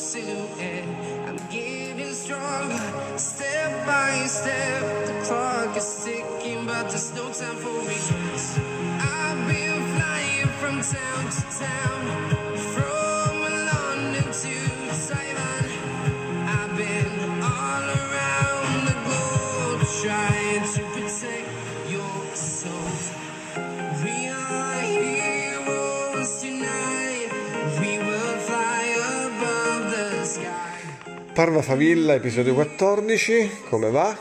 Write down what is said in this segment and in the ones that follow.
I'm getting stronger, step by step. The clock is ticking, but there's no time for regrets. I've been flying from town to town, Parva Favilla, episodio 14, come va?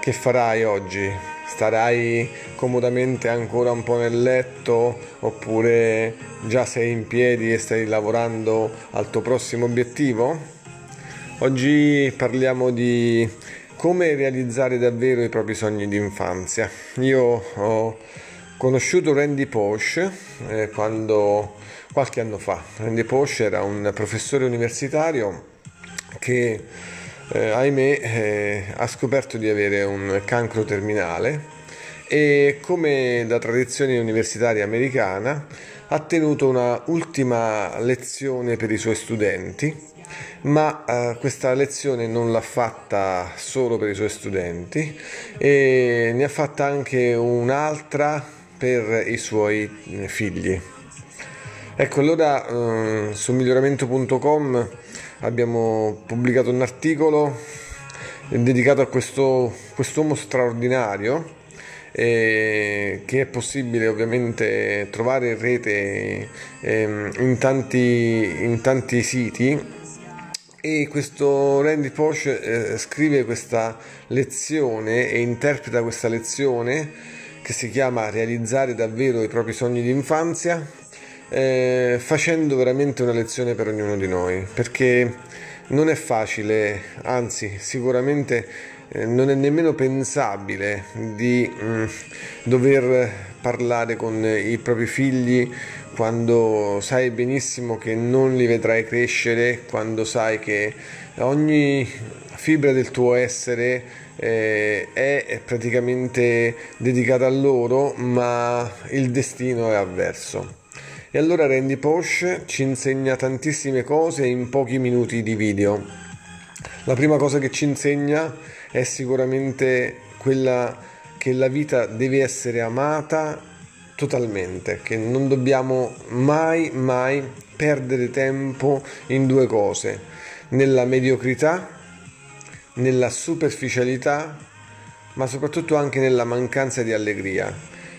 Che farai oggi? Starai comodamente ancora un po' nel letto oppure già sei in piedi e stai lavorando al tuo prossimo obiettivo? Oggi parliamo di come realizzare davvero i propri sogni di infanzia. Io ho conosciuto Randy Porsche eh, quando qualche anno fa. Randy Porsche era un professore universitario che eh, ahimè eh, ha scoperto di avere un cancro terminale e come da tradizione universitaria americana ha tenuto una ultima lezione per i suoi studenti ma eh, questa lezione non l'ha fatta solo per i suoi studenti e ne ha fatta anche un'altra per i suoi eh, figli. Ecco allora eh, su miglioramento.com abbiamo pubblicato un articolo dedicato a questo quest'uomo straordinario eh, che è possibile ovviamente trovare in rete ehm, in, tanti, in tanti siti. E questo Randy Porsche eh, scrive questa lezione e interpreta questa lezione che si chiama realizzare davvero i propri sogni di infanzia eh, facendo veramente una lezione per ognuno di noi, perché non è facile, anzi sicuramente eh, non è nemmeno pensabile di mh, dover parlare con i propri figli quando sai benissimo che non li vedrai crescere, quando sai che ogni fibra del tuo essere eh, è praticamente dedicata a loro, ma il destino è avverso. E allora Randy Porsche ci insegna tantissime cose in pochi minuti di video. La prima cosa che ci insegna è sicuramente quella che la vita deve essere amata totalmente, che non dobbiamo mai, mai perdere tempo in due cose, nella mediocrità, nella superficialità, ma soprattutto anche nella mancanza di allegria.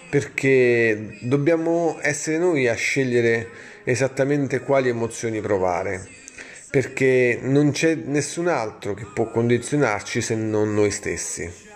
Perché dobbiamo essere noi a scegliere esattamente quali emozioni provare, perché non c'è nessun altro che può condizionarci se non noi stessi.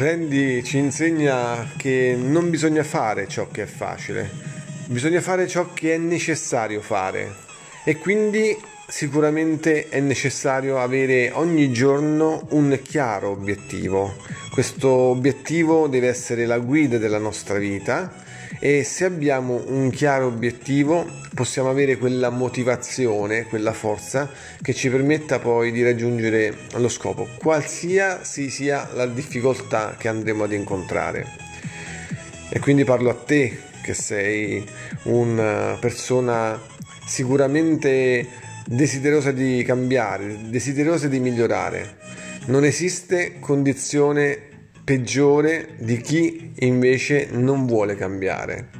Randy ci insegna che non bisogna fare ciò che è facile, bisogna fare ciò che è necessario fare. E quindi sicuramente è necessario avere ogni giorno un chiaro obiettivo. Questo obiettivo deve essere la guida della nostra vita e se abbiamo un chiaro obiettivo possiamo avere quella motivazione, quella forza che ci permetta poi di raggiungere lo scopo, qualsiasi sia la difficoltà che andremo ad incontrare. E quindi parlo a te che sei una persona sicuramente desiderosa di cambiare, desiderosa di migliorare. Non esiste condizione peggiore di chi invece non vuole cambiare.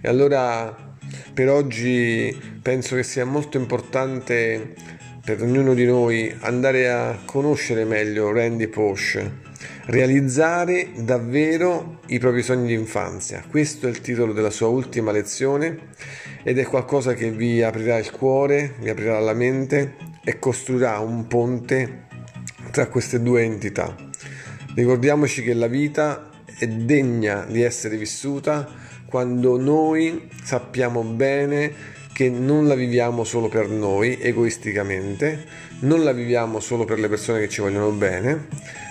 E allora per oggi penso che sia molto importante per ognuno di noi andare a conoscere meglio Randy Porsche, realizzare davvero i propri sogni di infanzia. Questo è il titolo della sua ultima lezione ed è qualcosa che vi aprirà il cuore, vi aprirà la mente e costruirà un ponte tra queste due entità. Ricordiamoci che la vita è degna di essere vissuta quando noi sappiamo bene che non la viviamo solo per noi, egoisticamente, non la viviamo solo per le persone che ci vogliono bene,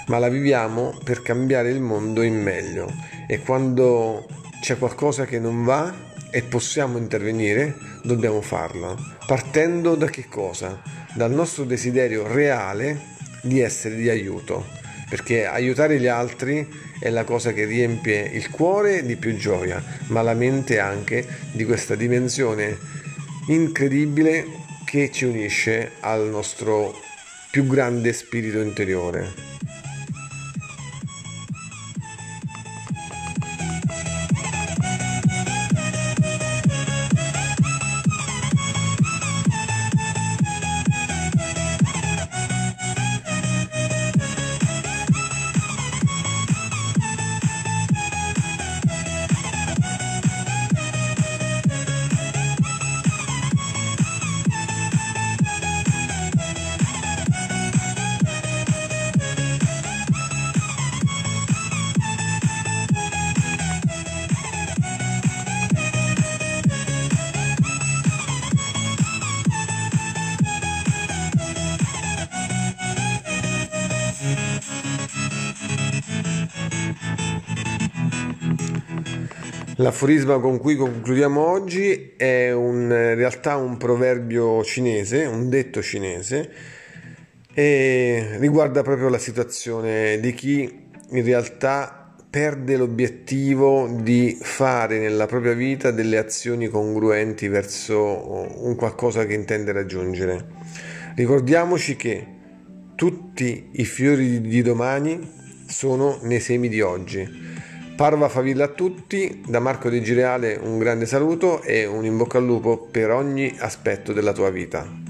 ma la viviamo per cambiare il mondo in meglio. E quando c'è qualcosa che non va e possiamo intervenire, dobbiamo farlo. Partendo da che cosa? Dal nostro desiderio reale di essere di aiuto, perché aiutare gli altri è la cosa che riempie il cuore di più gioia, ma la mente anche di questa dimensione incredibile che ci unisce al nostro più grande spirito interiore. L'aforisma con cui concludiamo oggi è un, in realtà un proverbio cinese, un detto cinese, e riguarda proprio la situazione di chi in realtà perde l'obiettivo di fare nella propria vita delle azioni congruenti verso un qualcosa che intende raggiungere. Ricordiamoci che tutti i fiori di domani sono nei semi di oggi Parva favilla a tutti, da Marco Di Gireale un grande saluto e un in bocca al lupo per ogni aspetto della tua vita.